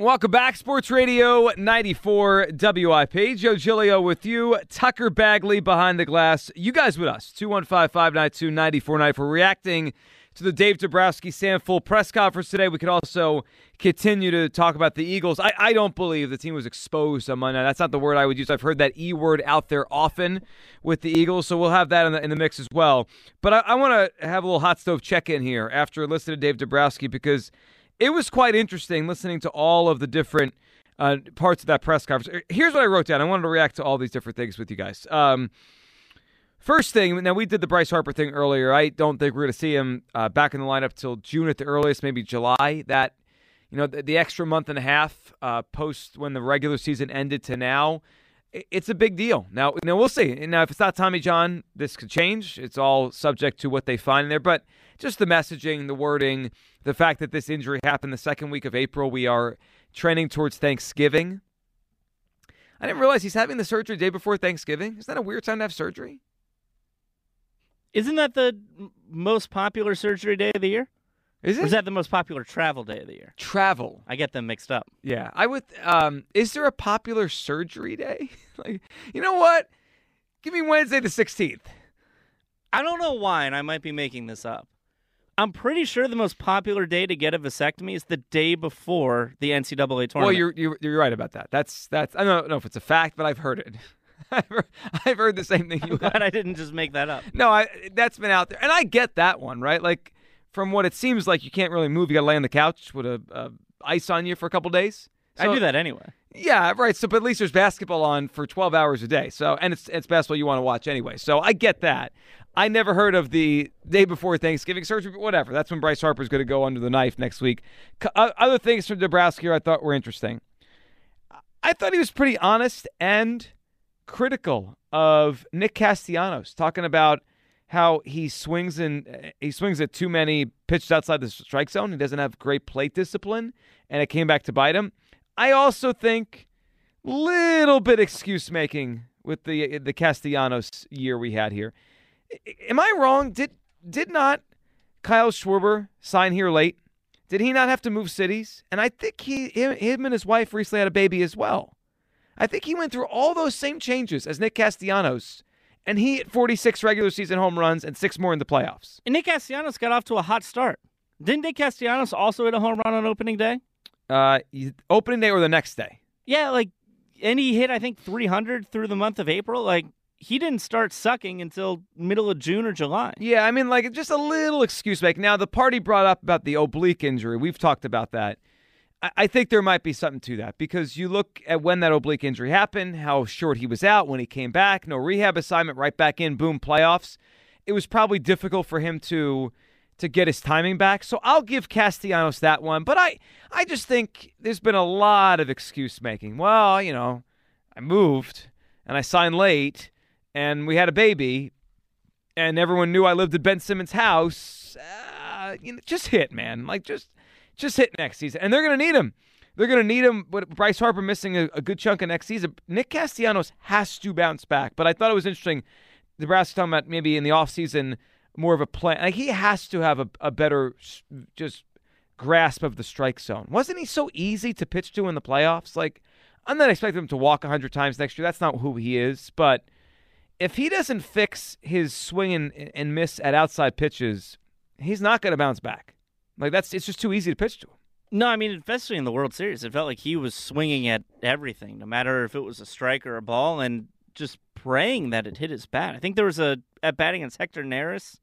Welcome back, Sports Radio 94 WIP. Joe Giglio with you. Tucker Bagley behind the glass. You guys with us. 215 592 9494. Reacting to the Dave Dombrowski Sam Fuld press conference today. We could also continue to talk about the Eagles. I, I don't believe the team was exposed on Monday. That's not the word I would use. I've heard that E word out there often with the Eagles, so we'll have that in the, in the mix as well. But I, I want to have a little hot stove check in here after listening to Dave Dombrowski because it was quite interesting listening to all of the different uh, parts of that press conference. Here's what I wrote down. I wanted to react to all these different things with you guys. Um, first thing, now we did the Bryce Harper thing earlier. I don't think we're going to see him uh, back in the lineup till June at the earliest, maybe July. That you know, the, the extra month and a half uh, post when the regular season ended to now, it's a big deal. Now, now we'll see. Now, if it's not Tommy John, this could change. It's all subject to what they find there. But just the messaging, the wording, the fact that this injury happened the second week of April, we are trending towards Thanksgiving. I didn't realize he's having the surgery day before Thanksgiving. Isn't that a weird time to have surgery? Isn't that the most popular surgery day of the year? Is it? Or is that the most popular travel day of the year? travel? I get them mixed up. Yeah, I would. Um, is there a popular surgery day? like, you know what? Give me Wednesday the sixteenth. I don't know why, and I might be making this up. I'm pretty sure the most popular day to get a vasectomy is the day before the NCAA tournament. Well, you're, you're you're right about that. That's that's. I don't know if it's a fact, but I've heard it. I've heard, I've heard the same thing you I'm glad I didn't just make that up. No, I that's been out there, and I get that one, right? Like from what it seems like, you can't really move. You got to lay on the couch with a, a ice on you for a couple days. I do that anyway. Yeah, right. So, but at least there's basketball on for 12 hours a day. So, and it's it's basketball you want to watch anyway. So, I get that. I never heard of the day before Thanksgiving surgery, but whatever. That's when Bryce Harper's going to go under the knife next week. Other things from Dombrowski here I thought were interesting. I thought he was pretty honest and critical of Nick Castellanos, talking about how he swings and he swings at too many pitches outside the strike zone. He doesn't have great plate discipline, and it came back to bite him. I also think little bit excuse making with the the Castellanos year we had here. Am I wrong? Did did not Kyle Schwarber sign here late? Did he not have to move cities? And I think he him and his wife recently had a baby as well. I think he went through all those same changes as Nick Castellanos, and he hit 46 regular season home runs and six more in the playoffs. And Nick Castellanos got off to a hot start. Didn't Nick Castellanos also hit a home run on opening day? Uh, opening day or the next day? Yeah, like, and he hit I think 300 through the month of April. Like, he didn't start sucking until middle of June or July. Yeah, I mean, like just a little excuse make. Now, the party brought up about the oblique injury. We've talked about that. I, think there might be something to that because you look at when that oblique injury happened, how short he was out when he came back, no rehab assignment, right back in, boom, playoffs. It was probably difficult for him to to get his timing back. So I'll give Castellanos that one. But I I just think there's been a lot of excuse making. Well, you know, I moved and I signed late and we had a baby and everyone knew I lived at Ben Simmons' house. Uh, you know, just hit, man. Like just just hit next season. And they're gonna need him. They're gonna need him. But Bryce Harper missing a, a good chunk of next season. Nick Castellanos has to bounce back. But I thought it was interesting. Dombrowski talking about maybe in the offseason more of a plan. Like he has to have a, a better just grasp of the strike zone. Wasn't he so easy to pitch to in the playoffs? Like I'm not expecting him to walk 100 times next year. That's not who he is. But if he doesn't fix his swing and, and miss at outside pitches, he's not going to bounce back. Like that's it's just too easy to pitch to him. No, I mean, especially in the World Series, it felt like he was swinging at everything, no matter if it was a strike or a ball, and just praying that it hit his bat. I think there was a at batting against Hector Neris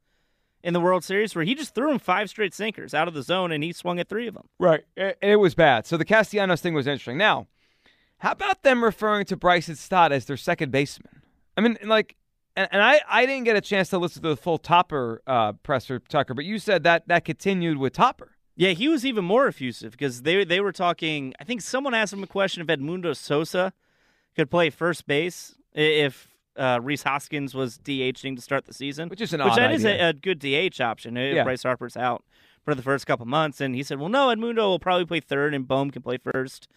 in the World Series where he just threw him five straight sinkers out of the zone, and he swung at three of them. Right. It, it was bad. So the Castellanos thing was interesting. Now, how about them referring to Bryson Stott as their second baseman? I mean, like, and, and I, I didn't get a chance to listen to the full Topper uh, presser, Tucker, but you said that that continued with Topper. Yeah, he was even more effusive because they they were talking. I think someone asked him a question if Edmundo Sosa could play first base if uh, Rhys Hoskins was DHing to start the season, Which is an which that is idea. a, a good DH option. if Yeah. Bryce Harper's out for the first couple months, and he said, "Well, no, Edmundo will probably play third, and Bohm can play first.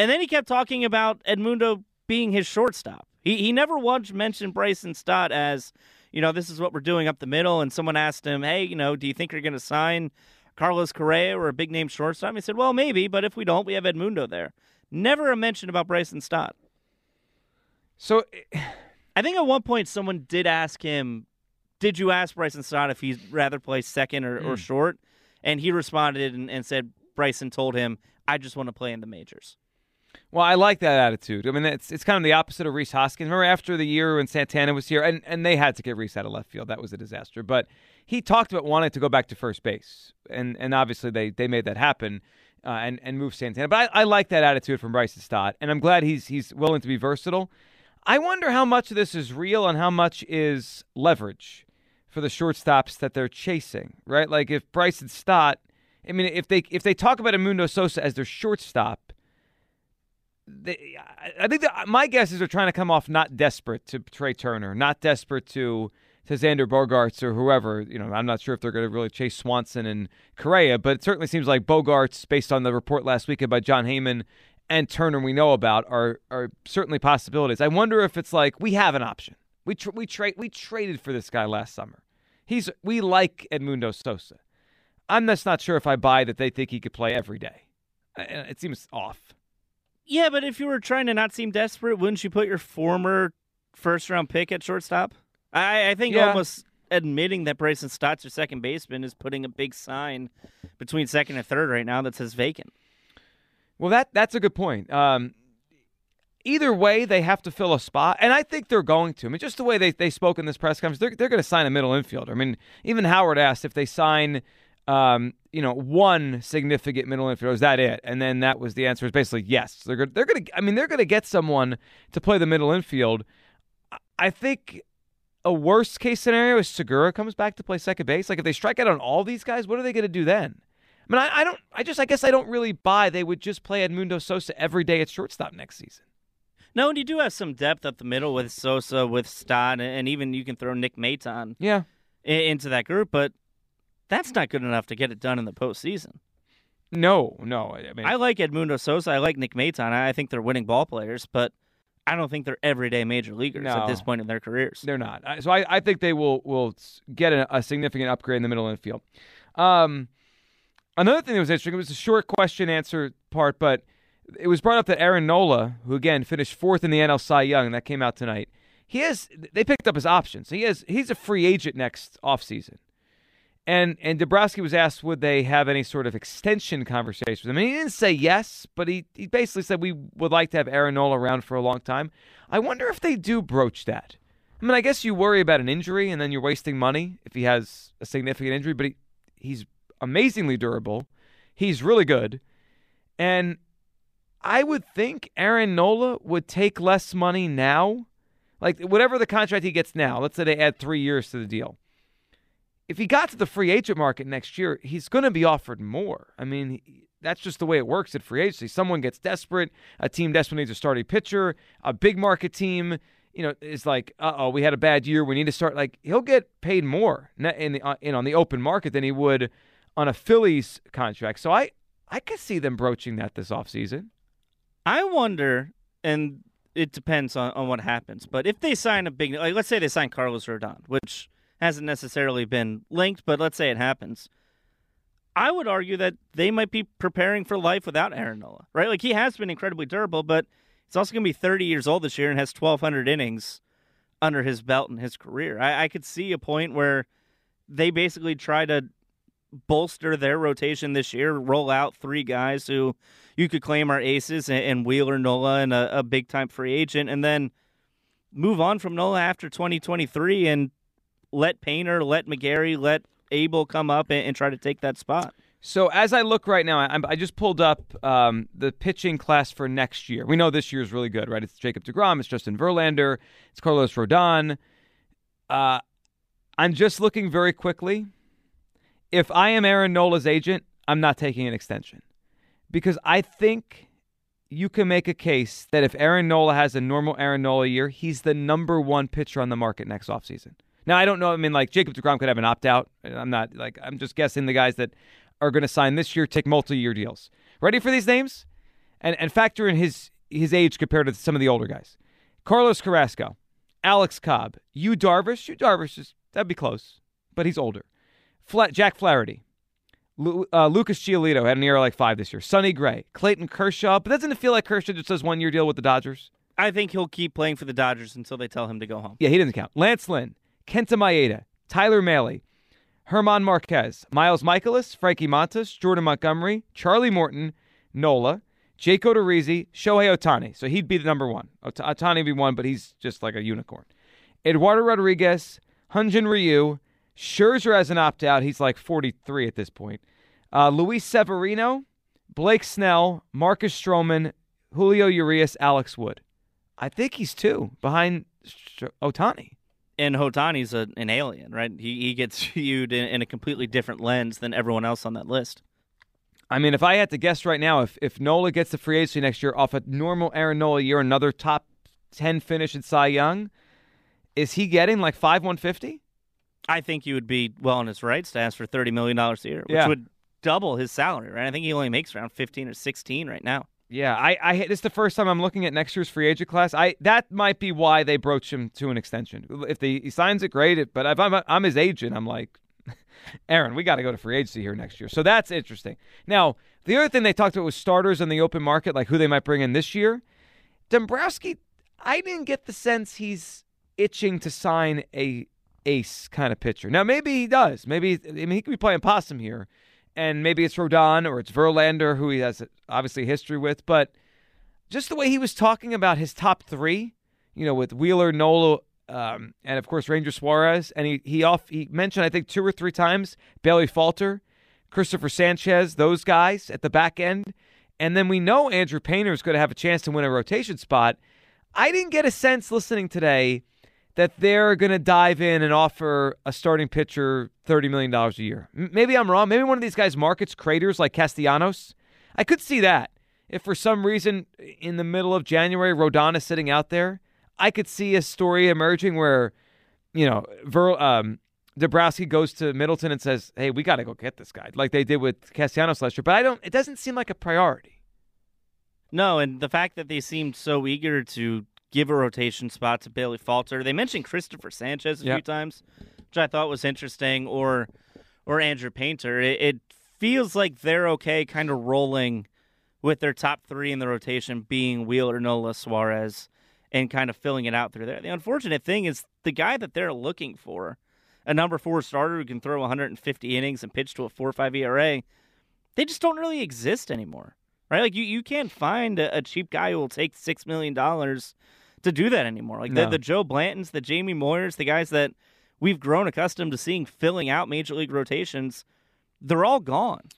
And then he kept talking about Edmundo being his shortstop. He he never once mentioned Bryson Stott as, you know, this is what we're doing up the middle. And someone asked him, hey, you know, do you think you're going to sign Carlos Correa or a big name shortstop? He said, well, maybe, but if we don't, we have Edmundo there. Never a mention about Bryson Stott. So eh, I think at one point someone did ask him, did you ask Bryson Stott if he'd rather play second or, or hmm. short? And he responded and, and said Bryson told him, I just want to play in the majors. Well, I like that attitude. I mean, it's it's kind of the opposite of Rhys Hoskins. Remember after the year when Santana was here, and, and they had to get Rhys out of left field. That was a disaster. But he talked about wanting to go back to first base, and and obviously they they made that happen. Uh, and and move Santana, but I, I like that attitude from Bryson Stott, and I'm glad he's he's willing to be versatile. I wonder how much of this is real and how much is leverage for the shortstops that they're chasing, right? Like if Bryson Stott, I mean, if they if they talk about Edmundo Sosa as their shortstop, they, I- think that my guess is they're trying to come off not desperate to Trea Turner, not desperate to to Xander Bogaerts or whoever. You know, I'm not sure if they're going to really chase Swanson and Correa, but it certainly seems like Bogaerts, based on the report last weekend by Jon Heyman and Turner, we know about are are certainly possibilities. I wonder if it's like we have an option. We tr- we trade we traded for this guy last summer. He's we like Edmundo Sosa. I'm just not sure if I buy that they think he could play every day. Uh, It seems off. Yeah, but if you were trying to not seem desperate, wouldn't you put your former first round pick at shortstop? I, I think Yeah. almost admitting that Bryson Stott's your second baseman is putting a big sign between second and third right now that says vacant. Well, that that's a good point. Um, either way, they have to fill a spot, and I think they're going to. I mean, just the way they, they spoke in this press conference, they're, they're going to sign a middle infielder. I mean, even Howard asked if they sign, um, you know, one significant middle infielder. Is that it? And then that was the answer. Is basically yes. They're going. They're going to. I mean, they're going to get someone to play the middle infield. I- I think. A worst case scenario is Segura comes back to play second base. Like if they strike out on all these guys, what are they going to do then? I mean, I, I don't. I just. I guess I don't really buy they would just play Edmundo Sosa every day at shortstop next season. No, and you do have some depth up the middle with Sosa, with Stott, and even you can throw Nick Maton Yeah. into that group, but that's not good enough to get it done in the postseason. No. No. I mean, I like Edmundo Sosa. I like Nick Maton. I think they're winning ball players, but I don't think they're everyday major leaguers No. at this point in their careers. they're not. So I, I think they will will get a, a significant upgrade in the middle infield. Um, another thing that was interesting. It was a short question answer part, but it was brought up that Aaron Nola, who again finished fourth in the NL Cy Young, that came out tonight. He has. They picked up his options. He has. He's a free agent next offseason. And and Dombrowski was asked would they have any sort of extension conversations. I mean, he didn't say yes, but he, he basically said we would like to have Aaron Nola around for a long time. I wonder if they do broach that. I mean, I guess you worry about an injury and then you're wasting money if he has a significant injury, but he, he's amazingly durable. He's really good. And I would think Aaron Nola would take less money now. Like whatever the contract he gets now, let's say they add three years to the deal if he got to the free agent market next year, he's going to be offered more. I mean, that's just the way it works at free agency. Someone gets desperate, a team desperately needs a starting pitcher, a big market team, you know, is like, uh oh, we had a bad year, we need to start. Like he'll get paid more in the uh, in on the open market than he would on a Phillies contract. So I I could see them broaching that this offseason. I wonder, and it depends on, on what happens, but if they sign a big, like let's say they sign Carlos Rodon, which hasn't necessarily been linked, but let's say it happens. I would argue that they might be preparing for life without Aaron Nola, right? Like he has been incredibly durable, but he's also going to be 30 years old this year and has 1,200 innings under his belt in his career. I, I could see a point where they basically try to bolster their rotation this year, roll out three guys who you could claim are aces and Wheeler, Nola, and a, a big time free agent, and then move on from Nola after 2023 and let Painter, let McGarry, let Abel come up and, and try to take that spot. So as I look right now, I, I just pulled up um, the pitching class for next year. We know this year is really good, right? It's Jacob Degrom, it's Justin Verlander, it's Carlos Rodon. Uh, I'm just looking very quickly. If I am Aaron Nola's agent, I'm not taking an extension because I think you can make a case that if Aaron Nola has a normal Aaron Nola year, he's the number one pitcher on the market next offseason. Now, I don't know. I mean, like Jacob DeGrom could have an opt out. I'm not like, I'm just guessing the guys that are going to sign this year take multi year deals. Ready for these names? And, and factor in his, his age compared to some of the older guys Carlos Carrasco, Alex Cobb, Yu Darvish. Yu Darvish is, that'd be close, but he's older. Flat, Jack Flaherty, Lu, uh, Lucas Giolito had an ERA like five this year. Sonny Gray, Clayton Kershaw, but doesn't it feel like Kershaw just does one year deal with the Dodgers? I think he'll keep playing for the Dodgers until they tell him to go home. Yeah, he doesn't count. Lance Lynn, Kenta Maeda, Tyler Mahle, German Marquez, Miles Mikolas, Frankie Montas, Jordan Montgomery, Charlie Morton, Nola, Jake Odorizzi, Shohei Ohtani. So he'd be the number one. Ot- Ohtani would be one, but he's just like a unicorn. Eduardo Rodriguez, Hyun-Jin Ryu, Scherzer as an opt out. He's like 43 at this point. Uh, Luis Severino, Blake Snell, Marcus Stroman, Julio Urias, Alex Wood. I think he's two behind Ohtani. And Ohtani's a, an alien, right? He, he gets viewed in, in a completely different lens than everyone else on that list. I mean, if I had to guess right now, if, if Nola gets the free agency next year off a normal Aaron Nola year, another top 10 finish in Cy Young, is he getting like 5 150? I think you would be well on his rights to ask for thirty million dollars a year, which Yeah. would double his salary, right? I think he only makes around fifteen or sixteen right now. Yeah, I, I this is the first time I'm looking at next year's free agent class. I that might be why they broach him to an extension. If they, he signs it, great. But if I'm I'm his agent, I'm like, Aaron, we got to go to free agency here next year. So that's interesting. Now the other thing they talked about was starters in the open market, like who they might bring in this year. Dombrowski, I didn't get the sense he's itching to sign a ace kind of pitcher. Now maybe he does. Maybe I mean he could be playing possum here, and maybe it's Rodon or it's Verlander who he has obviously history with. But just the way he was talking about his top three, you know, with Wheeler, Nola, um, and of course Ranger Suarez, and he he off he mentioned I think two or three times Bailey Falter, Christopher Sanchez, those guys at the back end, and then we know Andrew Painter is going to have a chance to win a rotation spot. I didn't get a sense listening today that they're going to dive in and offer a starting pitcher $30 million a year. M- Maybe I'm wrong. Maybe one of these guys markets craters like Castellanos. I could see that. If for some reason in the middle of January, Rodon is sitting out there, I could see a story emerging where, you know, Ver, um, Dombrowski goes to Middleton and says, hey, we got to go get this guy, like they did with Castellanos last year. But I don't, it doesn't seem like a priority. No, and the fact that they seemed so eager to give a rotation spot to Bailey Falter. They mentioned Christopher Sanchez a Yep. few times, which I thought was interesting, or or Andrew Painter. It, it feels like they're okay, kind of rolling with their top three in the rotation being Wheeler, Nola, Suarez, and kind of filling it out through there. The unfortunate thing is the guy that they're looking for, a number four starter who can throw 150 innings and pitch to a four five ERA, they just don't really exist anymore. Right? Like you, you can't find a, a cheap guy who will take six million dollars to do that anymore. Like No. the, the Joe Blantons, the Jamie Moyers, the guys that we've grown accustomed to seeing filling out major league rotations, they're all gone.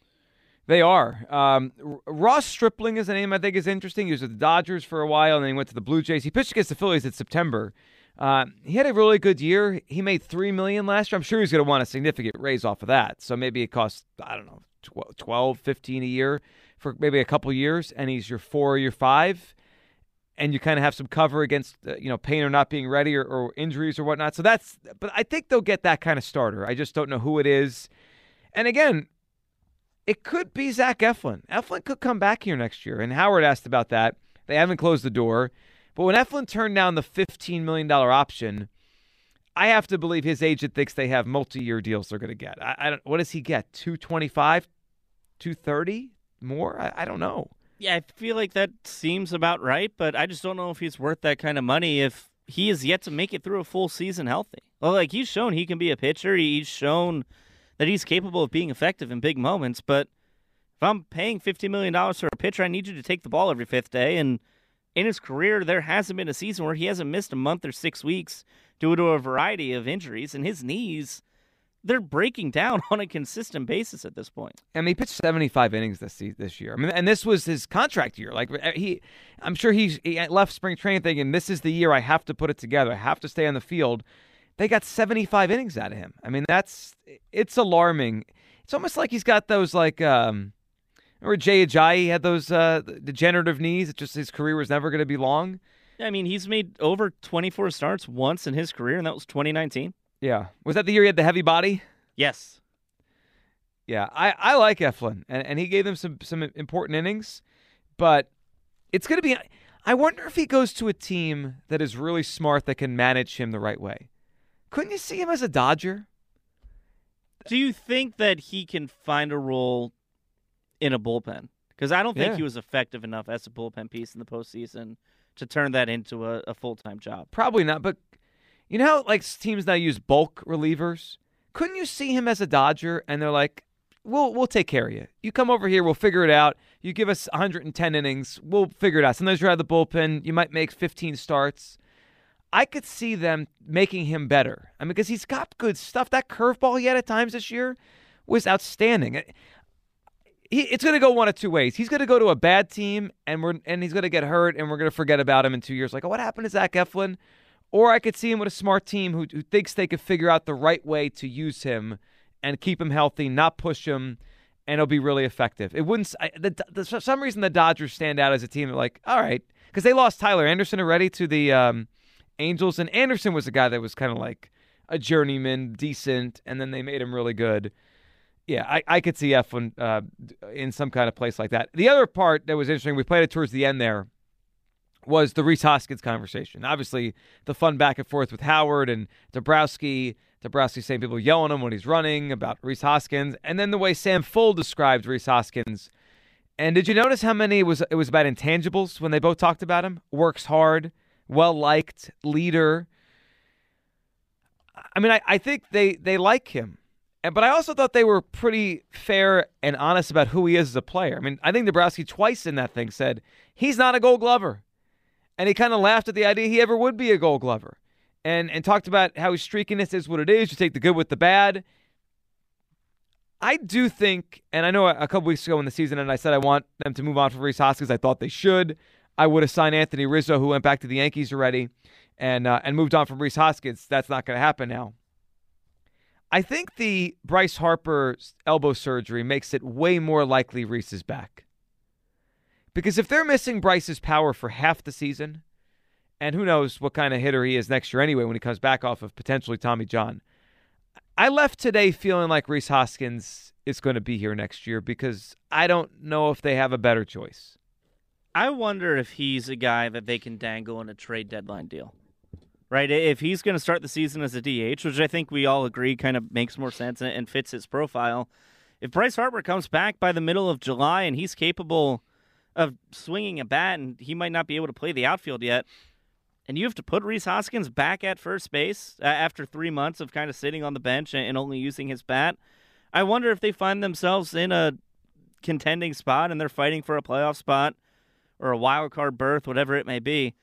They are. Um, Ross Stripling is a name I think is interesting. He was with the Dodgers for a while, and then he went to the Blue Jays. He pitched against the Phillies in September. Uh, he had a really good year. He made three million last year. I'm sure he's going to want a significant raise off of that. So maybe it costs I don't know 12, 12 15 a year for maybe a couple years, and he's your four or your five, and you kind of have some cover against uh, you know Painter not being ready or, or injuries or whatnot. So that's. But I think they'll get that kind of starter. I just don't know who it is. And again, it could be Zach Eflin. Eflin could come back here next year. And Howard asked about that. They haven't closed the door. But when Eflin turned down the $15 million option, I have to believe his agent thinks they have multi-year deals they're going to get. I, I don't. What does he get? 225, 230 more? I, I don't know. Yeah, I feel like that seems about right, but I just don't know if he's worth that kind of money if he is yet to make it through a full season healthy. Well, like he's shown he can be a pitcher. He's shown that he's capable of being effective in big moments. But if I'm paying $50 million for a pitcher, I need you to take the ball every fifth day. And in his career, there hasn't been a season where he hasn't missed a month or six weeks due to a variety of injuries. And his knees, they're breaking down on a consistent basis at this point. I mean, he pitched 75 innings this this year. I mean, and this was his contract year. Like he, I'm sure he's he left spring training thinking this is the year I have to put it together. I have to stay on the field. They got 75 innings out of him. I mean, that's it's alarming. It's almost like he's got those like um remember Jay Ajayi had those uh degenerative knees. It's just his career was never going to be long. I mean, he's made over 24 starts once in his career, and that was 2019. Yeah. Was that the year he had the heavy body? Yes. Yeah, I, I like Eflin, and, and he gave them some some important innings, but it's going to be. I wonder if he goes to a team that is really smart that can manage him the right way. Couldn't you see him as a Dodger? Do you think that he can find a role in a bullpen? Because I don't think Yeah. he was effective enough as a bullpen piece in the postseason to turn that into a, a full time job. Probably not, but you know how like teams now use bulk relievers? Couldn't you see him as a Dodger and they're like, "We'll we'll take care of you. You come over here, we'll figure it out. You give us 110 innings, we'll figure it out. Sometimes you're out of the bullpen, you might make 15 starts." I could see them making him better. I mean, because he's got good stuff. That curveball he had at times this year was outstanding. It's going to go one of two ways. He's going to go to a bad team, and we're and he's going to get hurt, and we're going to forget about him in two years. Like, oh, what happened to Zach Eflin? Or I could see him with a smart team who, who thinks they could figure out the right way to use him and keep him healthy, not push him, and it'll be really effective. It wouldn't. I, the, the, for some reason, the Dodgers stand out as a team. They're like, all right, because they lost Tyler Anderson already to the um, Angels, and Anderson was a guy that was kind of like a journeyman, decent, and then they made him really good. Yeah, I, I could see Eflin uh, in some kind of place like that. The other part that was interesting, we played it towards the end there, was the Rhys Hoskins conversation. Obviously, the fun back and forth with Howard and Dombrowski. Dombrowski saying people yelling him when he's running about Rhys Hoskins, and then the way Sam Fuld described Rhys Hoskins. And did you notice how many it was it was about intangibles when they both talked about him? Works hard, well liked, leader. I mean, I, I think they, they like him. But I also thought they were pretty fair and honest about who he is as a player. I mean, I think Dombrowski twice in that thing said he's not a gold glover. And he kind of laughed at the idea he ever would be a gold glover. And and talked about how his streakiness is what it is. You take the good with the bad. I do think, and I know a couple weeks ago in the season, and I said I want them to move on from Rhys Hoskins. I thought they should. I would have signed Anthony Rizzo, who went back to the Yankees already, and uh, and moved on from Rhys Hoskins. That's not going to happen now. I think the Bryce Harper elbow surgery makes it way more likely Rhys is back. Because if they're missing Bryce's power for half the season, and who knows what kind of hitter he is next year anyway when he comes back off of potentially Tommy John. I left today feeling like Rhys Hoskins is going to be here next year because I don't know if they have a better choice. I wonder if he's a guy that they can dangle in a trade deadline deal. Right? If he's going to start the season as a DH, which I think we all agree kind of makes more sense and- fits his profile, if Bryce Harper comes back by the middle of July and he's capable of swinging a bat and he might not be able to play the outfield yet, and you have to put Rhys Hoskins back at first base uh, after three months of kind of sitting on the bench and and only using his bat, I wonder if they find themselves in a contending spot and they're fighting for a playoff spot or a wild card berth, whatever it may be.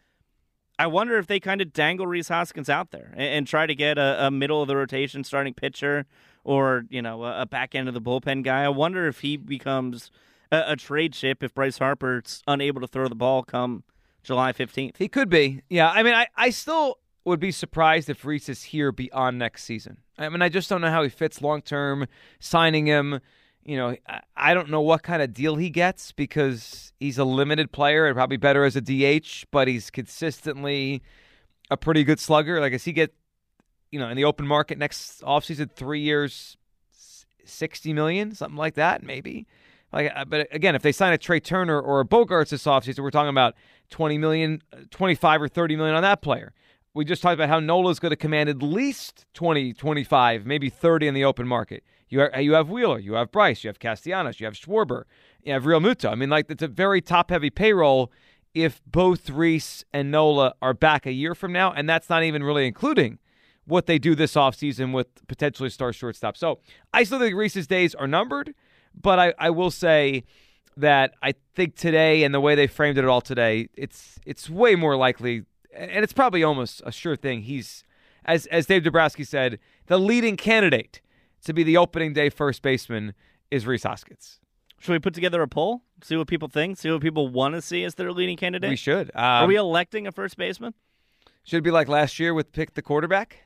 I wonder if they kind of dangle Rhys Hoskins out there and, and try to get a, a middle of the rotation starting pitcher or you know a, a back end of the bullpen guy. I wonder if he becomes a, a trade chip if Bryce Harper's unable to throw the ball come July fifteenth. He could be. Yeah. I mean, I, I still would be surprised if Rhys is here beyond next season. I mean, I just don't know how he fits long term. Signing him, you know, I, I don't know what kind of deal he gets because he's a limited player and probably better as a DH, but he's consistently a pretty good slugger. Like, does he get, you know, in the open market next offseason, three years, 60 million, something like that, maybe? Like, uh, but again, if they sign a Trea Turner or a Bogaerts this offseason, we're talking about 20 million, uh, 25 or 30 million on that player. We just talked about how Nola's going to command at least 20, 25, maybe 30 in the open market. You you have Wheeler, you have Bryce, you have Castellanos, you have Schwarber, you have Realmuto. I mean, like it's a very top heavy payroll if both Rhys and Nola are back a year from now, and that's not even really including what they do this offseason with potentially star shortstop. So I still think Rhys's days are numbered, but I, I will say that I think today and the way they framed it all today, it's it's way more likely, and it's probably almost a sure thing. He's as as Dave Dombrowski said, the leading candidate to be the opening day first baseman is Rhys Hoskins. Should we put together a poll? See what people think. See what people want to see as their leading candidate. We should. Um, Are we electing a first baseman? should it be like last year with pick the quarterback?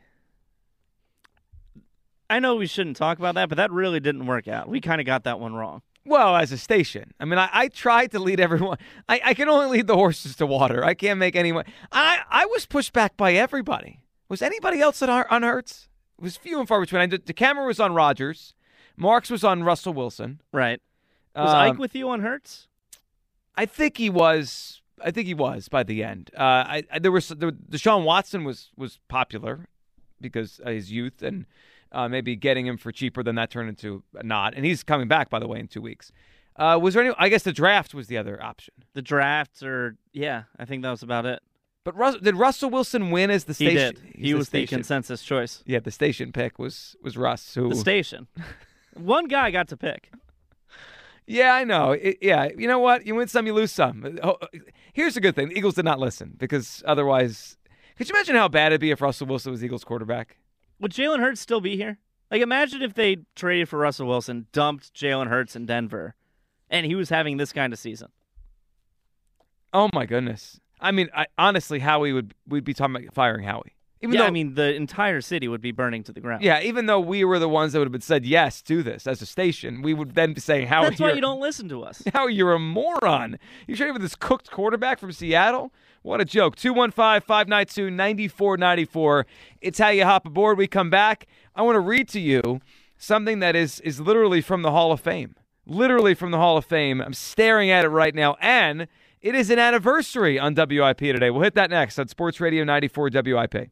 I know we shouldn't talk about that, but that really didn't work out. We kind of got that one wrong. Well, as a station. I mean, I, I tried to lead everyone. I, I can only lead the horses to water. I can't make anyone. I, I was pushed back by everybody. Was anybody else on, on Hurts? It was few and far between. I the camera was on Rodgers. Marks was on Russell Wilson. Right. Was Um, Ike with you on Hurts? I think he was. I think he was by the end. Uh, I, I there was the Deshaun Watson was was popular because of his youth and uh, maybe getting him for cheaper than that turned into not. And he's coming back by the way in two weeks. Uh, was there any? I guess the draft was the other option. The drafts or yeah, I think that was about it. But Rus- did Russell Wilson win as the He station? did. He was the station. consensus choice. Yeah, the station pick was was Russ. Who? The station. one guy got to pick. Yeah, I know. It- yeah, you know what? You win some, you lose some. Oh, Here's the good thing: the Eagles did not listen because otherwise, could you imagine how bad it'd be if Russell Wilson was Eagles quarterback? Would Jalen Hurts still be here? Like, imagine if they traded for Russell Wilson, dumped Jalen Hurts in Denver, and he was having this kind of season. Oh my goodness! I mean, I, honestly, Howie would we'd be talking about firing Howie. Even yeah, though, I mean, the entire city would be burning to the ground. yeah, even though we were the ones that would have been said yes, to this as a station, we would then be saying how That's why you're- don't listen to us. Howie, you're a moron. You trading with this cooked quarterback from Seattle? What a joke. 215 592 9494. It's how you hop aboard. We come back. I want to read to you something that is, is literally from the Hall of Fame. Literally from the Hall of Fame. I'm staring at it right now. And it is an anniversary on WIP today. We'll hit that next on Sports Radio 94 WIP.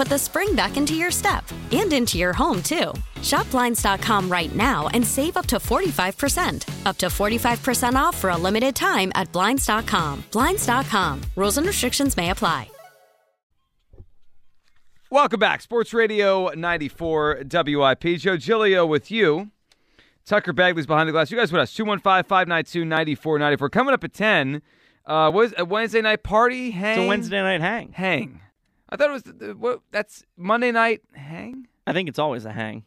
put the spring back into your step and into your home, too. Shop Blinds.com right now and save up to 45%. Up to 45% off for a limited time at Blinds.com. Blinds.com. Rules and restrictions may apply. Welcome back. Sports Radio 94 WIP. Joe Giglio with you. Tucker Bagley's behind the glass. You guys with us. 215 592 9494. Coming up at 10. Uh, was a Wednesday night party? Hang. It's a Wednesday night hang. Hang. I thought it was, the, the, what, that's Monday night hang? I think it's always a hang.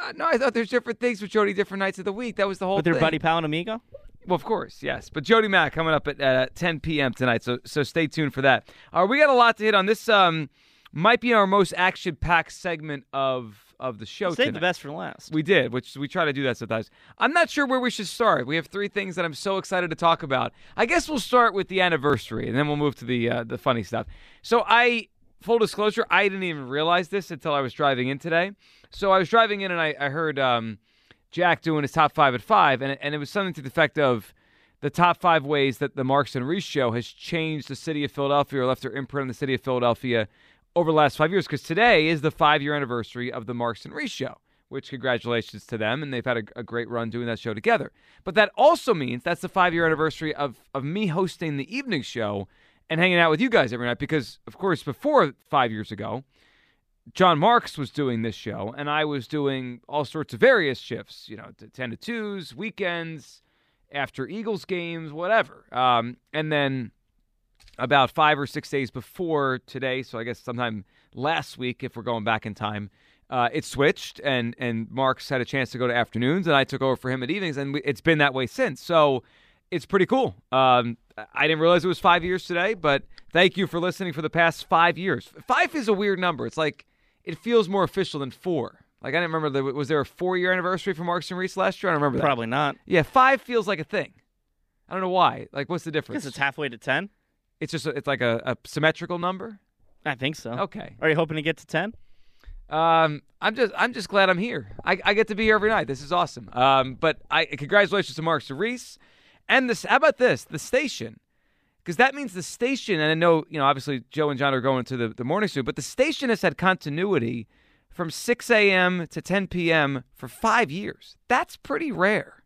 Uh, no, I thought there's different things with Jody different nights of the week. That was the whole With thing. buddy Pal and Amigo? Well, of course, yes. But Jody Mack coming up at uh, 10 p.m. tonight, so so stay tuned for that. Uh, we got a lot to hit on. This um, might be our most action-packed segment of of the show Save the best for the last. We did, which we try to do that sometimes. I'm not sure where we should start. We have three things that I'm so excited to talk about. I guess we'll start with the anniversary, and then we'll move to the uh, the funny stuff. So I full disclosure, I didn't even realize this until I was driving in today. So I was driving in and I, I heard um, Jack doing his top five at five, and, and it was something to the effect of the top five ways that the Marks and Reese show has changed the city of Philadelphia or left their imprint on the city of Philadelphia over the last five years. Because today is the five year anniversary of the Marks and Reese show, which congratulations to them. And they've had a, a great run doing that show together. But that also means that's the five year anniversary of, of me hosting the evening show and hanging out with you guys every night. Because, of course, before five years ago, Jon Marks was doing this show, and I was doing all sorts of various shifts, you know, 10 to 2s, weekends, after Eagles games, whatever. Um, and then about five or six days before today, so I guess sometime last week, if we're going back in time, uh, it switched, and and Marks had a chance to go to afternoons, and I took over for him at evenings, and we, it's been that way since. So it's pretty cool. Um, I didn't realize it was five years today, but thank you for listening for the past five years. Five is a weird number. It's like it feels more official than four. Like I didn't remember. The, was there a four-year anniversary for Marks and Reese last year? I don't remember that. Probably not. Yeah, five feels like a thing. I don't know why. Like, what's the difference? Because it's halfway to ten. It's just a, it's like a, a symmetrical number. I think so. Okay. Are you hoping to get to ten? Um, I'm just I'm just glad I'm here. I, I get to be here every night. This is awesome. Um, but I congratulations to Marks and Reese, and this. How about this? The station, because that means the station. And I know you know obviously Joe and John are going to the the morning show, but the station has had continuity from 6 a.m. to 10 p.m. for five years. That's pretty rare.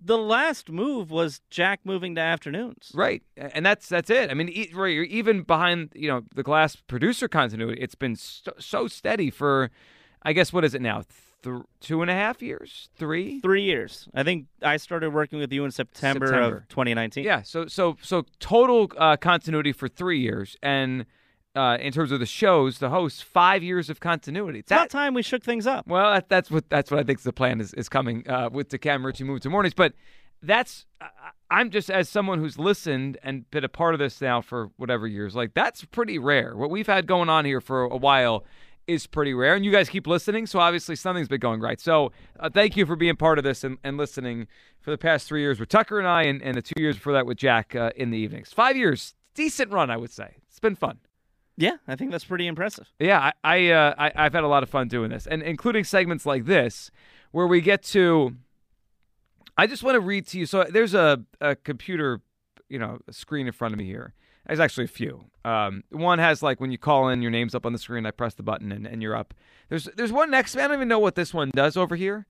The last move was Jack moving to afternoons. Right, and that's that's it. I mean, even behind you know the glass producer continuity, it's been so, so steady for, I guess, what is it now? Th- two and a half years, three, three years. I think I started working with you in September, September. of 2019. Yeah, so so so total uh, continuity for three years, and uh, in terms of the shows, the hosts, five years of continuity. It's that, about time we shook things up. Well, that, that's what that's what I think the plan is is coming uh, with the Cam Ritchie move to mornings. But that's I'm just as someone who's listened and been a part of this now for whatever years. Like that's pretty rare. What we've had going on here for a while is pretty rare, and you guys keep listening, so obviously something's been going right. So uh, thank you for being part of this and, and, listening for the past three years with Tucker and I, and, and the two years before that with Jack uh, in the evenings. Five years, decent run, I would say. It's been fun. Yeah, I think that's pretty impressive. Yeah, I, I, uh, I have had a lot of fun doing this, and including segments like this, where we get to. I just want to read to you. So there's a, a computer, you know, screen in front of me here. There's actually a few. Um, one has like when you call in, your name's up on the screen. I press the button and, and you're up. There's there's one next. I don't even know what this one does over here.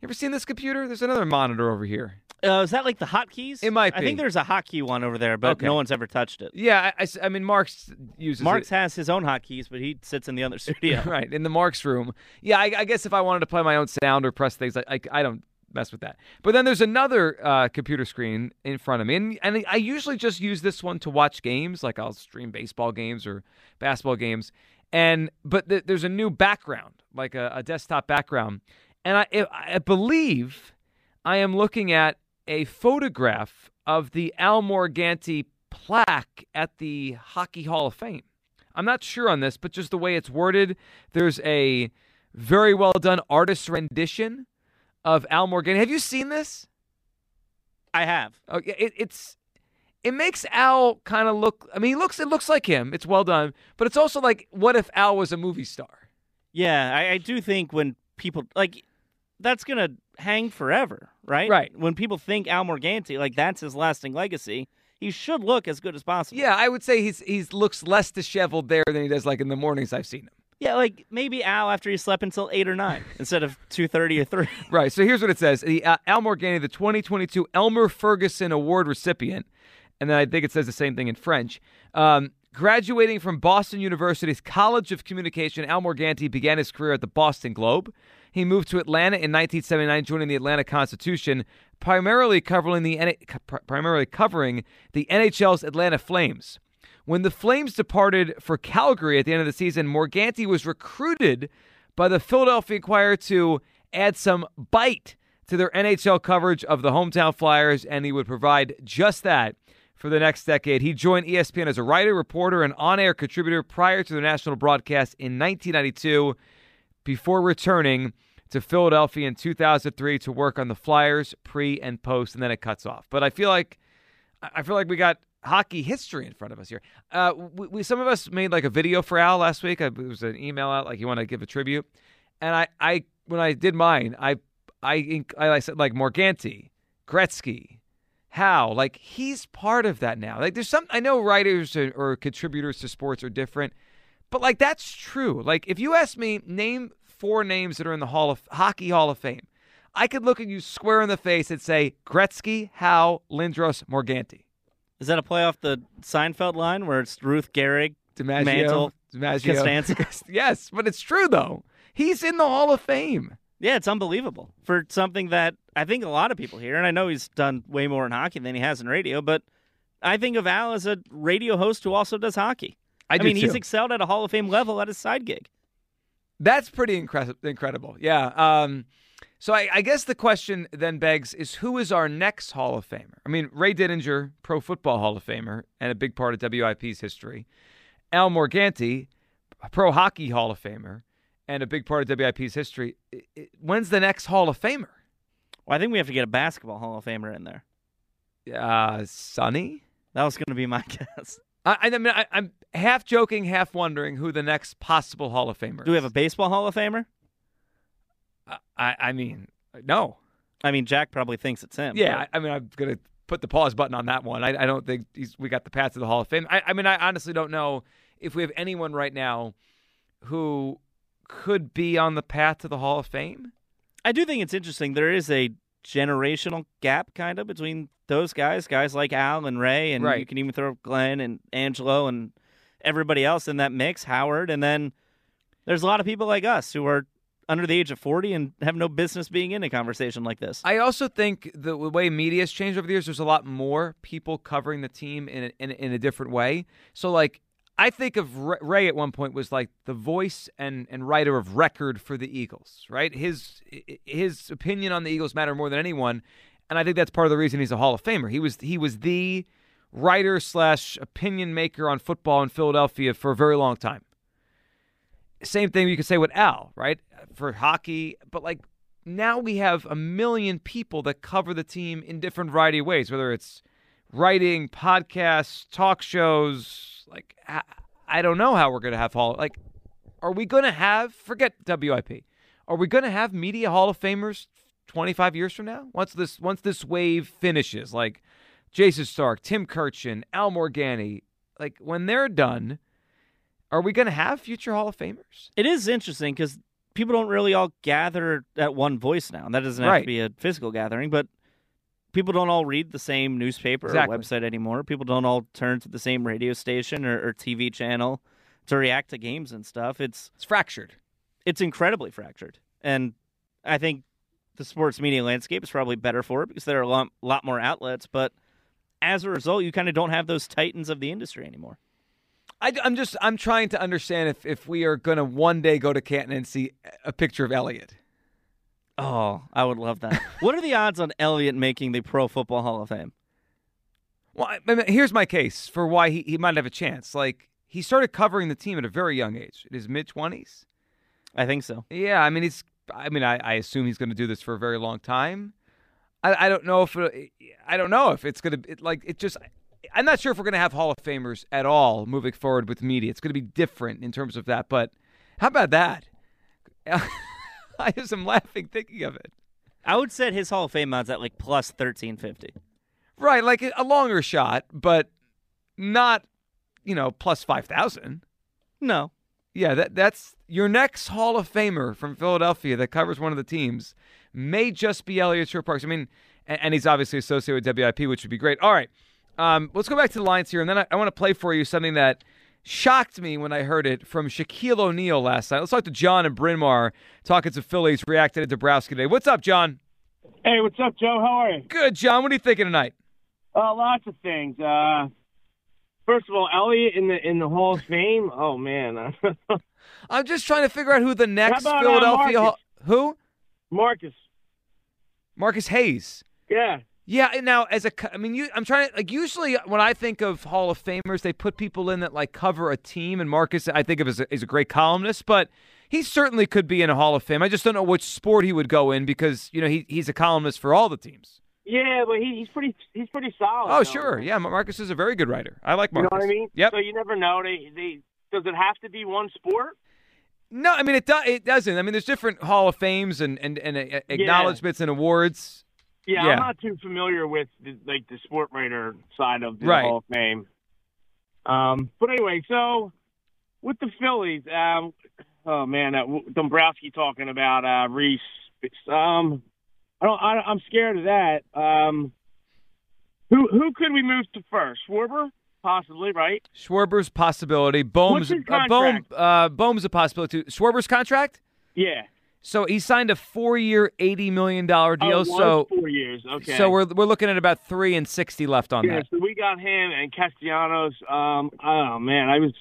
You ever seen this computer? There's another monitor over here. Uh, is that like the hotkeys? It might be. I think there's a hotkey one over there, but Okay. no one's ever touched it. Yeah, I, I- I mean, Marks uses Marks it. has his own hotkeys, but he sits in the other studio. right in the Marks room. Yeah, I, I guess if I wanted to play my own sound or press things, I, I, I don't mess with that. But then there's another uh, computer screen in front of me, and, and I usually just use this one to watch games, like I'll stream baseball games or basketball games. And but th- there's a new background, like a, a desktop background, and I I believe I am looking at a photograph of the Al Morganti plaque at the Hockey Hall of Fame. I'm not sure on this, but just the way it's worded, there's a very well done artist rendition of Al Morgan. Have you seen this? I have. Oh, yeah, it, it's it makes Al kind of look. I mean, he looks. It looks like him. It's well done, but it's also like, what if Al was a movie star? Yeah, I, I do think when people like that's gonna hang forever, right? Right. When people think Al Morganti, like that's his lasting legacy, he should look as good as possible. Yeah, I would say he's he's looks less disheveled there than he does like in the mornings I've seen him. Yeah, like maybe Al after he slept until eight or nine instead of two thirty or three. Right. So here's what it says: the uh, Al Morganti, the 2022 Elmer Ferguson Award recipient, and then I think it says the same thing in French. Um, graduating from Boston University's College of Communication, Al Morganti began his career at the Boston Globe. He moved to Atlanta in 1979, joining the Atlanta Constitution, primarily covering the primarily covering the NHL's Atlanta Flames. When the Flames departed for Calgary at the end of the season, Morganti was recruited by the Philadelphia Inquirer to add some bite to their NHL coverage of the hometown Flyers, and he would provide just that for the next decade. He joined ESPN as a writer, reporter, and on air contributor prior to the national broadcast in 1992 before returning to Philadelphia in 2003 to work on the Flyers pre and post, and then it cuts off. But I feel like I feel like we got hockey history in front of us here. Uh, we, we some of us made like a video for Al last week. I, it was an email out like you want to give a tribute, and I, I when I did mine, I, I, I said like Morganti, Gretzky, how like he's part of that now. Like there's some I know writers or, or contributors to sports are different, but like that's true. Like if you ask me, name four names that are in the Hall of Hockey Hall of Fame. I could look at you square in the face and say Gretzky, Howe, Lindros, Morganti. Is that a play off the Seinfeld line where it's Ruth Gehrig, DiMaggio, Mantle, DiMaggio. Costanza? yes, but it's true though. He's in the Hall of Fame. Yeah, it's unbelievable for something that I think a lot of people here, and I know he's done way more in hockey than he has in radio, but I think of Al as a radio host who also does hockey. I, do mean, too. he's excelled at a Hall of Fame level at his side gig. That's pretty incre- incredible. Yeah. Um, so I, I, guess the question then begs is who is our next Hall of Famer? I mean, Ray Didinger, Pro Football Hall of Famer, and a big part of WIP's history. Al Morganti, Pro Hockey Hall of Famer, and a big part of WIP's history. When's the next Hall of Famer? Well, I think we have to get a basketball Hall of Famer in there. Uh, Sonny? That was going to be my guess. I, I mean, I, am half joking, half wondering who the next possible Hall of Famer. Do we have a baseball Hall of Famer? I, I mean, no. I mean, Jack probably thinks it's him. Yeah, I, I, mean, I'm gonna put the pause button on that one. I, I don't think we got the path to the Hall of Fame. I, I mean, I honestly don't know if we have anyone right now who could be on the path to the Hall of Fame. I do think it's interesting. There is a generational gap kind of between those guys, guys like Al and Ray, and right. you can even throw Glenn and Angelo and everybody else in that mix, Howard, and then there's a lot of people like us who are under the age of 40 and have no business being in a conversation like this. I also think the way media has changed over the years, there's a lot more people covering the team in a, in, in a different way. So, like, I think of Ray at one point was like the voice and, and writer of record for the Eagles, right? His his opinion on the Eagles matter more than anyone, and I think that's part of the reason he's a Hall of Famer. He was he was the writer slash opinion maker on football in Philadelphia for a very long time. Same thing you could say with Al, right? For hockey, but like now we have a million people that cover the team in different variety of ways, whether it's writing, podcasts, talk shows. Like I don't know how we're gonna have hall. Like, are we gonna have? Forget WIP. Are we gonna have media Hall of Famers 25 years from now? Once this once this wave finishes, like Jayson Stark, Tim Kurkjian, Al Morganti, like when they're done are we going to have future Hall of Famers? It is interesting because people don't really all gather at one voice now. And that doesn't have right. to be a physical gathering, but people don't all read the same newspaper exactly. or website anymore. People don't all turn to the same radio station or, or, TV channel to react to games and stuff. It's it's fractured. It's incredibly fractured, and I think the sports media landscape is probably better for it because there are a lot, lot more outlets. But as a result, you kind of don't have those titans of the industry anymore. I, am just I'm trying to understand if if we are going to one day go to Canton and see a picture of Eliot. Oh, I would love that. what are the odds on Eliot making the Pro Football Hall of Fame? Well, I mean, here's my case for why he, he might have a chance. Like he started covering the team at a very young age, in his mid twenties. I think so. Yeah, I mean he's. I mean I, I assume he's going to do this for a very long time. I, I don't know if it, I don't know if it's going to it, like it just I'm not sure if we're going to have Hall of Famers at all moving forward with media. It's going to be different in terms of that. But how about that? I just am laughing thinking of it. I would set his Hall of Fame odds at like plus thirteen fifty. Right, like a longer shot, but not you know plus five thousand. No. Yeah, that that's your next Hall of Famer from Philadelphia that covers one of the teams may just be Eliot Shorr-Parks. I mean, and, and he's obviously associated with WIP, which would be great. All right. Um, let's go back to the Lions here, and then I, I want to play for you something that shocked me when I heard it from Shaquille O'Neal last night. Let's talk to John and Bryn Mawr, talking to Phillies, reacted to Dombrowski today. What's up, John? Hey, what's up, Joe? How are you? Good, John. What are you thinking tonight? Uh, lots of things. Uh, first of all, Eliot in the in the Hall of Fame. Oh man, I'm just trying to figure out who the next about, uh, Philadelphia Marcus? who Marcus. Marcus Hayes. Yeah. Yeah, now as a, I mean, you, I'm trying to like. Usually, when I think of Hall of Famers, they put people in that like cover a team, and Marcus, I think of as a, as a great columnist, but he certainly could be in a Hall of Fame. I just don't know which sport he would go in because you know he he's a columnist for all the teams. Yeah, but he, he's pretty he's pretty solid. Oh, though. sure. Yeah, Marcus is a very good writer. I like Marcus. You know what I mean? Yep. So you never know. They they does it have to be one sport? No, I mean it. Do, it doesn't. I mean, there's different Hall of Fames and and, and uh, acknowledgments and awards. Yeah, Yeah. I'm not too familiar with the, like the sport writer side of the Right. Hall of Fame. Um, but anyway, so with the Phillies, um, oh man, uh, Dombrowski talking about uh, Rhys. Um, I don't. I, I'm scared of that. Um, who who could we move to first? Schwarber, possibly, right? Schwarber's possibility. Bohm's uh, Bohm, uh, Bohm's a possibility too. Schwarber's contract. Yeah. So he signed a four-year, eighty million dollar Oh, deal. so four years. Okay. so we're we're looking at about three and sixty left on yeah, that. so we got him and Castellanos. Um, oh man, I was.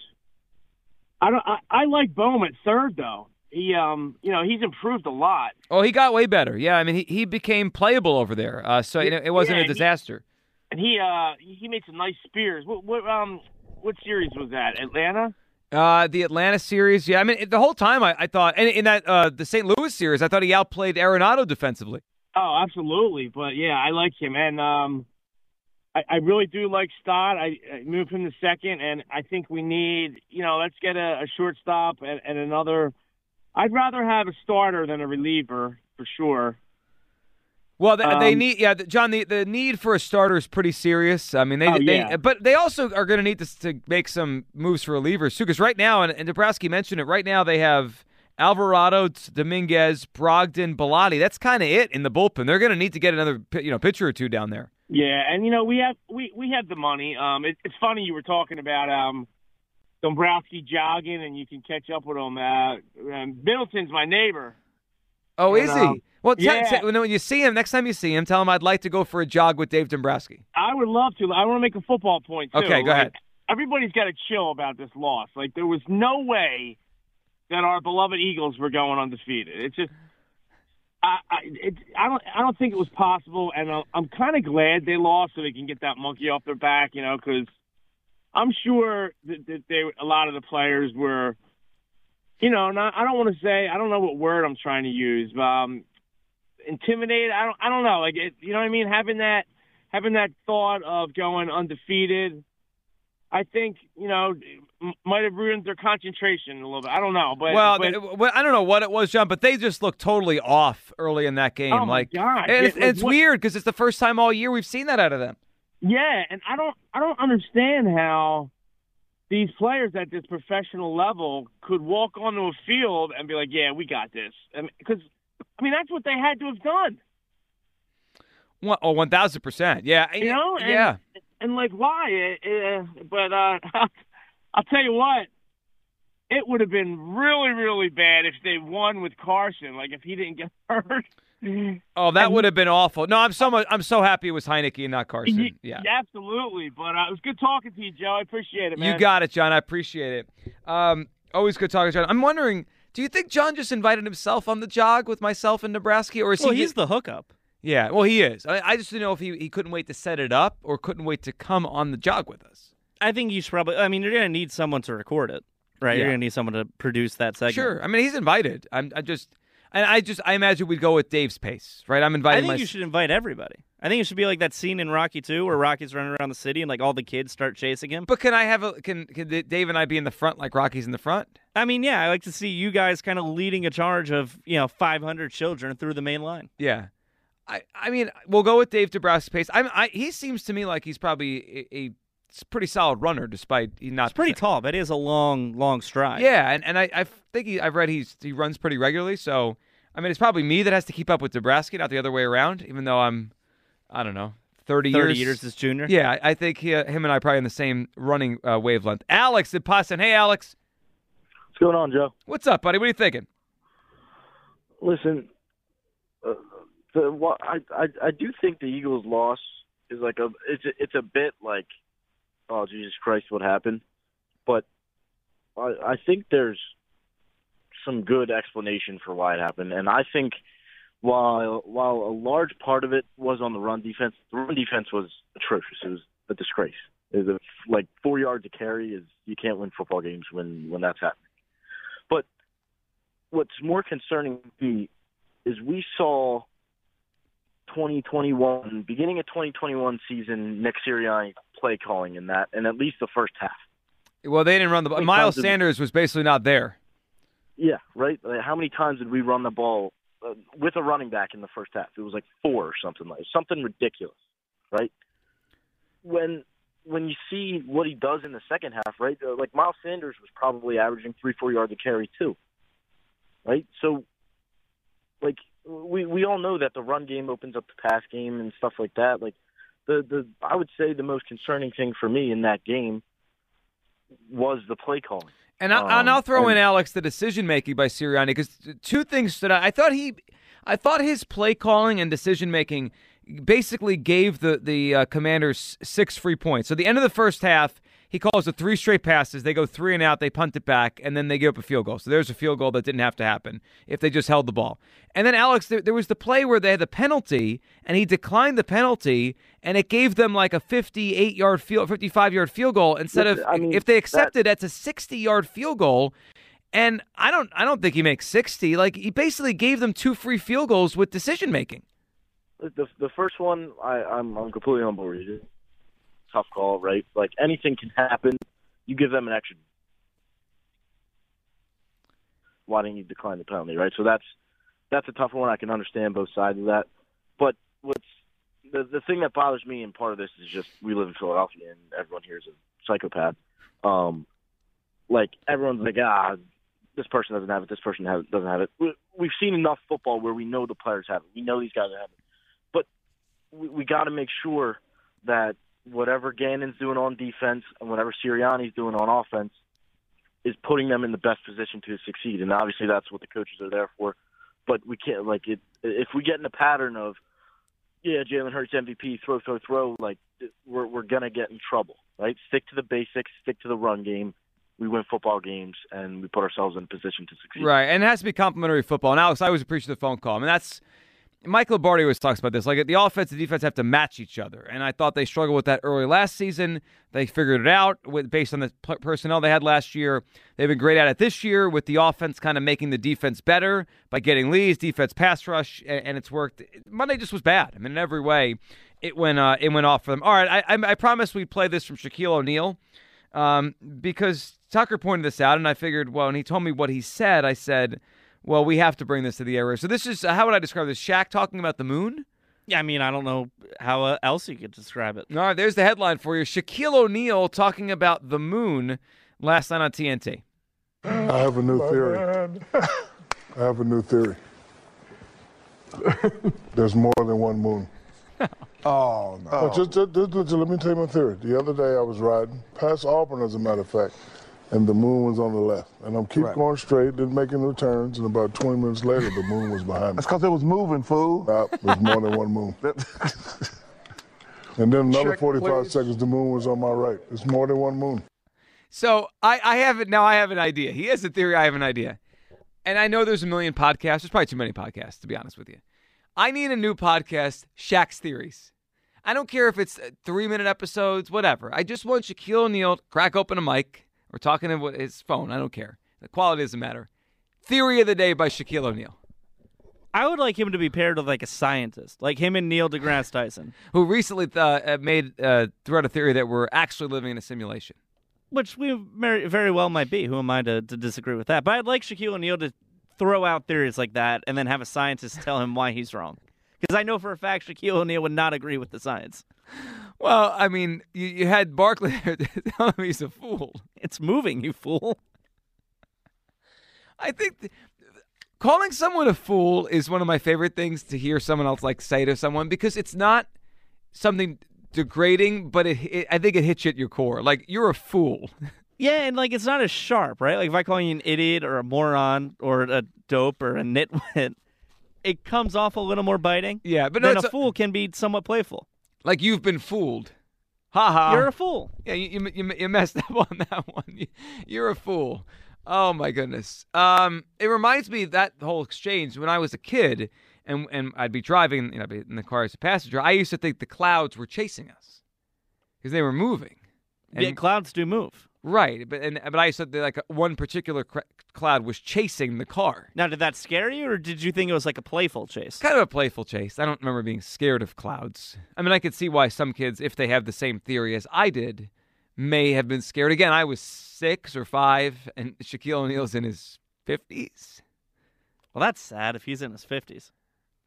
I don't. I, I like Bohm at third though. He, um, you know, he's improved a lot. Oh, he got way better. Yeah, I mean he, he became playable over there. Uh, so you know, it wasn't Yeah, a he- disaster. And he, uh, he made some nice spears. What, what, um, what series was that? Atlanta. Uh, the Atlanta series, yeah. I mean, the whole time I, I thought, and in that uh, the St. Louis series, I thought he outplayed Arenado defensively. Oh, absolutely. But yeah, I like him, and um, I, I really do like Stott. I, I moved him to second, and I think we need, you know, let's get a, a shortstop and, and another. I'd rather have a starter than a reliever for sure. Well, they, they Um, need, yeah, John. The, the need for a starter is pretty serious. I mean, they, Oh, they yeah. but they also are going to need to, to make some moves for relievers too. Because right now, and, and Dombrowski mentioned it. Right now, they have Alvarado, Dominguez, Brogdon, Bellatti. That's kind of it in the bullpen. They're going to need to get another, you know, pitcher or two down there. Yeah, and you know we have we we have the money. Um, it, it's funny you were talking about um, Dombrowski jogging, and you can catch up with him. Uh, Middleton's my neighbor. Oh, And, is he? um, well, t- yeah. t- when when you see him next time you see him, tell him I'd like to go for a jog with Dave Dombrowski. I would love to. I want to make a football point too. Okay, go Like, ahead. Everybody's got to chill about this loss. Like there was no way that our beloved Eagles were going undefeated. It's just. I I, it, I don't I don't think it was possible, and I'm, I'm kind of glad they lost so they can get that monkey off their back, you know, because I'm sure that, that they a lot of the players were, you know, not I don't want to say I don't know what word I'm trying to use, but, um, intimidated. I don't I don't know, like it, you know what I mean, having that having that thought of going undefeated. I think you know might have ruined their concentration a little bit. I don't know, but well, but, well, I don't know what it was, John, but they just looked totally off early in that game. Oh, my like, God. and it's, It was it's weird because it's the first time all year we've seen that out of them. Yeah, and I don't I don't understand how these players at this professional level could walk onto a field and be like, "Yeah, we got this," because I mean that's what they had to have done. One, oh, one thousand percent. Yeah, You know? And, yeah. And like, why? Uh, but uh, I'll tell you what. It would have been really, really bad if they won with Carson. Like if he didn't get hurt. Oh, that And- would have been awful. No, I'm so much, I'm so happy it was Heinicke and not Carson. Ye- Yeah. absolutely. But uh, it was good talking to you, Joe. I appreciate it, man. You got it, John. I appreciate it. Um, always good talking, to John. I'm wondering, do you think John just invited himself on the jog with myself and Nebraska, or is Well, he? he's the hookup. yeah, well, he is. I, I just didn't know if he, he couldn't wait to set it up or couldn't wait to come on the jog with us. I think you should probably. I mean, you're going to need someone to record it, right? Yeah. You're going to need someone to produce that segment. Sure. I mean, he's invited. I'm I just, and I just, I imagine we'd go with Dave's pace, right? I'm inviting. I think my. you should invite everybody. I think it should be like that scene in Rocky 2 where Rocky's running around the city and like all the kids start chasing him. But can I have a? Can can Dave and I be in the front like Rocky's in the front? I mean, yeah, I like to see you guys kind of leading a charge of you know 500 children through the main line. Yeah. I, I mean, we'll go with Dave Dombrowski's pace. I'm, I, he seems to me like he's probably a, a pretty solid runner, despite he not It's pretty tall, but it is a long, long stride. Yeah, and, and I, I think he, I've read he's he runs pretty regularly. So I mean, it's probably me that has to keep up with Dombrowski, not the other way around. Even though I'm, I don't know, thirty, 30 years. years as junior. Yeah, I, I think he, him and I are probably in the same running uh, wavelength. Alex in Boston. Hey, Alex. What's going on, Joe? What's up, buddy? What are you thinking? Listen, uh, the wha- I, I I do think the Eagles' loss is like a it's a, it's a bit like, oh Jesus Christ, what happened? But I I think there's some good explanation for why it happened, and I think while while a large part of it was on the run defense, the run defense was atrocious. It was a disgrace. It was like four yards to carry is you can't win football games when when that's happening. But what's more concerning to me is we saw 2021, beginning of 2021 season, Nick Sirianni play calling in that, and at least the first half. Well, they didn't run the ball. Miles times did- Sanders was basically not there. Yeah, right. How many times did we run the ball uh, with a running back in the first half? It was like four or something like something ridiculous, right? When when you see what he does in the second half, right? Uh, like Miles Sanders was probably averaging three four yards a carry too, right? So, like we we all know that the run game opens up the pass game and stuff like that. Like the the I would say the most concerning thing for me in that game was the play calling. And, I, and Um, I'll throw in Alex the decision making by Sirianni because two things stood out. I thought he, I thought his play calling and decision making basically gave the the uh, Commanders six free points. So the end of the first half, he calls the three straight passes. They go three and out. They punt it back, and then they give up a field goal. So there's a field goal that didn't have to happen if they just held the ball. And then Alex, there, there was the play where they had the penalty, and he declined the penalty, and it gave them like a 58 yard field, 55 yard field goal instead of I mean, if they that- accepted that's a 60 yard field goal. And I don't I don't think he makes 60. Like he basically gave them two free field goals with decision making. the the first one, I, I'm I'm completely on board. Tough call, right? Like anything can happen. You give them an extra. Why didn't you decline the penalty, right? So that's that's a tough one. I can understand both sides of that. But what's the the thing that bothers me, and part of this is just we live in Philadelphia, and everyone here is a psychopath. Um, like everyone's like, ah, this person doesn't have it, this person have, doesn't have it. We, we've seen enough football where we know the players have it. We know these guys have it but we, we got to make sure that whatever Gannon's doing on defense and whatever Sirianni's doing on offense is putting them in the best position to succeed. And obviously, that's what the coaches are there for. But we can't like it if we get in a pattern of yeah, Jalen Hurts MVP, throw, throw, throw. Like we're we're gonna get in trouble, right? Stick to the basics, stick to the run game. We win football games, and we put ourselves in a position to succeed. Right, and it has to be complimentary football. And Alex, I always appreciate the phone call. I mean, that's Mike Lombardi always talks about this. Like the offense and defense have to match each other, and I thought they struggled with that early last season. They figured it out with based on the p- personnel they had last year. They've been great at it this year with the offense kind of making the defense better by getting leads, defense pass rush, and, and it's worked. Monday just was bad. I mean, in every way, it went uh, it went off for them. All right, I, I, I promised we'd play this from Shaquille O'Neal um, because Tucker pointed this out, and I figured, well, and he told me what he said. I said, well, we have to bring this to the area. So this is how would I describe this? Shaq talking about the moon. Yeah, I mean, I don't know how uh, else you could describe it. All right, there's the headline for you. Shaquille O'Neal talking about the moon last night on TNT. I have a new theory. I have a new theory. There's more than one moon. Oh, no. Oh, just, just, just- just let me tell you my theory. The other day I was riding past Auburn, as a matter of fact, and the moon was on the left. And I'm keep Right. going straight, didn't making the turns, and about 20 minutes later, the moon was behind me. That's because it was moving, fool. Nah, there's more than one moon. And then another Check, 45 please. seconds, the moon was on my right. It's more than one moon. So I, I have it now. I have an idea. He has a theory. I have an idea, and I know there's a million podcasts. There's probably too many podcasts, to be honest with you. I need a new podcast, Shaq's Theories. I don't care if it's uh, three minute episodes, whatever. I just want Shaquille O'Neal to crack open a mic or talking to his phone. I don't care. The quality doesn't matter. Theory of the day by Shaquille O'Neal, I would like him to be paired with like a scientist, like him and Neil deGrasse Tyson, who recently uh, made uh, threw out a theory that we're actually living in a simulation. which we very, very well might be. Who am I to, to disagree with that? But I'd like Shaquille O'Neal to throw out theories like that and then have a scientist tell him why he's wrong. Because I know for a fact Shaquille O'Neal would not agree with the science. Well, I mean, you, you had Barkley there telling him he's a fool. It's moving, you fool. I think th- calling someone a fool is one of my favorite things to hear someone else like say to someone because it's not something degrading, but it, it I think it hits you at your core. Like you're a fool. Yeah, and like it's not as sharp, right? Like if I call you an idiot or a moron or a dope or a nitwit, it comes off a little more biting. Yeah, but no, a- fool can be somewhat playful. Like you've been fooled. Ha ha. You're a fool. Yeah, you, you, you, messed up on that one. You, you're a fool. Oh my goodness. Um, it reminds me of that whole exchange when I was a kid and and I'd be driving, you know, be in the car as a passenger. I used to think the clouds were chasing us because they were moving. yeah, clouds do move. Right, but and but I said that like one particular cr- cloud was chasing the car. Now, did that scare you, or did you think it was like a playful chase? Kind of a playful chase. I don't remember being scared of clouds. I mean, I could see why some kids, if they have the same theory as I did, may have been scared. Again, I was six or five, and Shaquille O'Neal's in his fifties. Well, that's sad if he's in his fifties.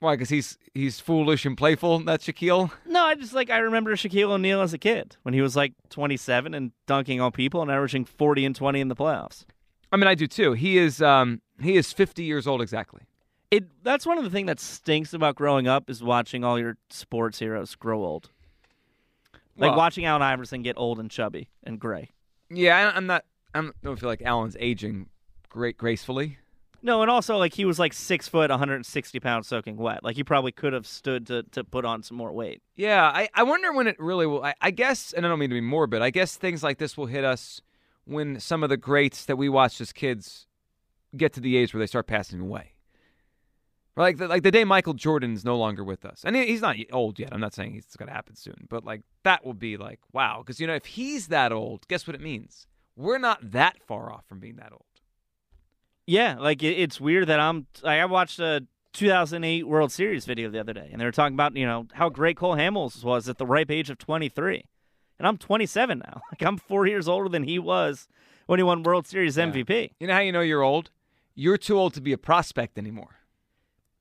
Why? Because he's he's foolish and playful. That's Shaquille. No, I just like I remember Shaquille O'Neal as a kid when he was like 27 and dunking on people and averaging 40 and 20 in the playoffs. I mean, I do too. He is um he is 50 years old exactly. It that's one of the things that stinks about growing up is watching all your sports heroes grow old. Like Well- watching Allen Iverson get old and chubby and gray. Yeah, I, I'm not. I don't feel like Allen's aging great gracefully. No, and also like he was like six foot, 160 pounds, soaking wet. Like he probably could have stood to to put on some more weight. Yeah, I, I wonder when it really will. I, I guess, and I don't mean to be morbid, I guess things like this will hit us when some of the greats that we watched as kids get to the age where they start passing away. Like the, like the day Michael Jordan's no longer with us, and he- he's not old yet. I'm not saying it's going to happen soon, but like that will be like wow, because you know if he's that old, guess what it means? We're not that far off from being that old. Yeah, like it, it's weird that I'm. Like, I watched a 2008 World Series video the other day, and they were talking about you know how great Cole Hamels was at the ripe age of 23, and I'm 27 now. Like I'm four years older than he was when he won World Series MVP. You know how you know you're old? You're too old to be a prospect anymore.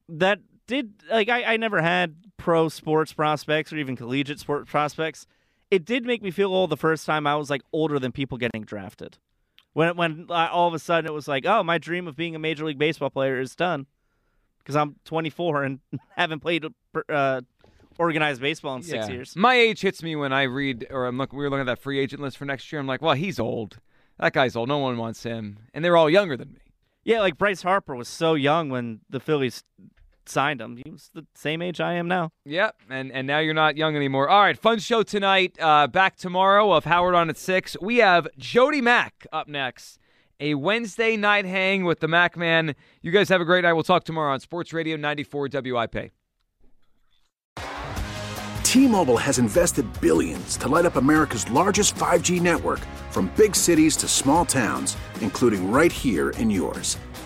That did like I, I never had pro sports prospects or even collegiate sports prospects. It did make me feel old the first time I was like older than people getting drafted. When when all of a sudden it was like, oh, my dream of being a major league baseball player is done because I'm 24 and haven't played uh, organized baseball in six Yeah. years. My age hits me when I read, or I'm looking. We were looking at that free agent list for next year. I'm like, well, he's old. That guy's old. No one wants him, and they're all younger than me. Yeah, like Bryce Harper was so young when the Phillies signed him. He was the same age I am now. Yep, and and now you're not young anymore. All right, fun show tonight. Uh, back tomorrow of Howard on at six. We have Jody Mac up next. A Wednesday night hang with the Mac Man. You guys have a great night. We'll talk tomorrow on Sports Radio 94 WIP. T-Mobile has invested billions to light up America's largest 5G network from big cities to small towns, including right here in yours.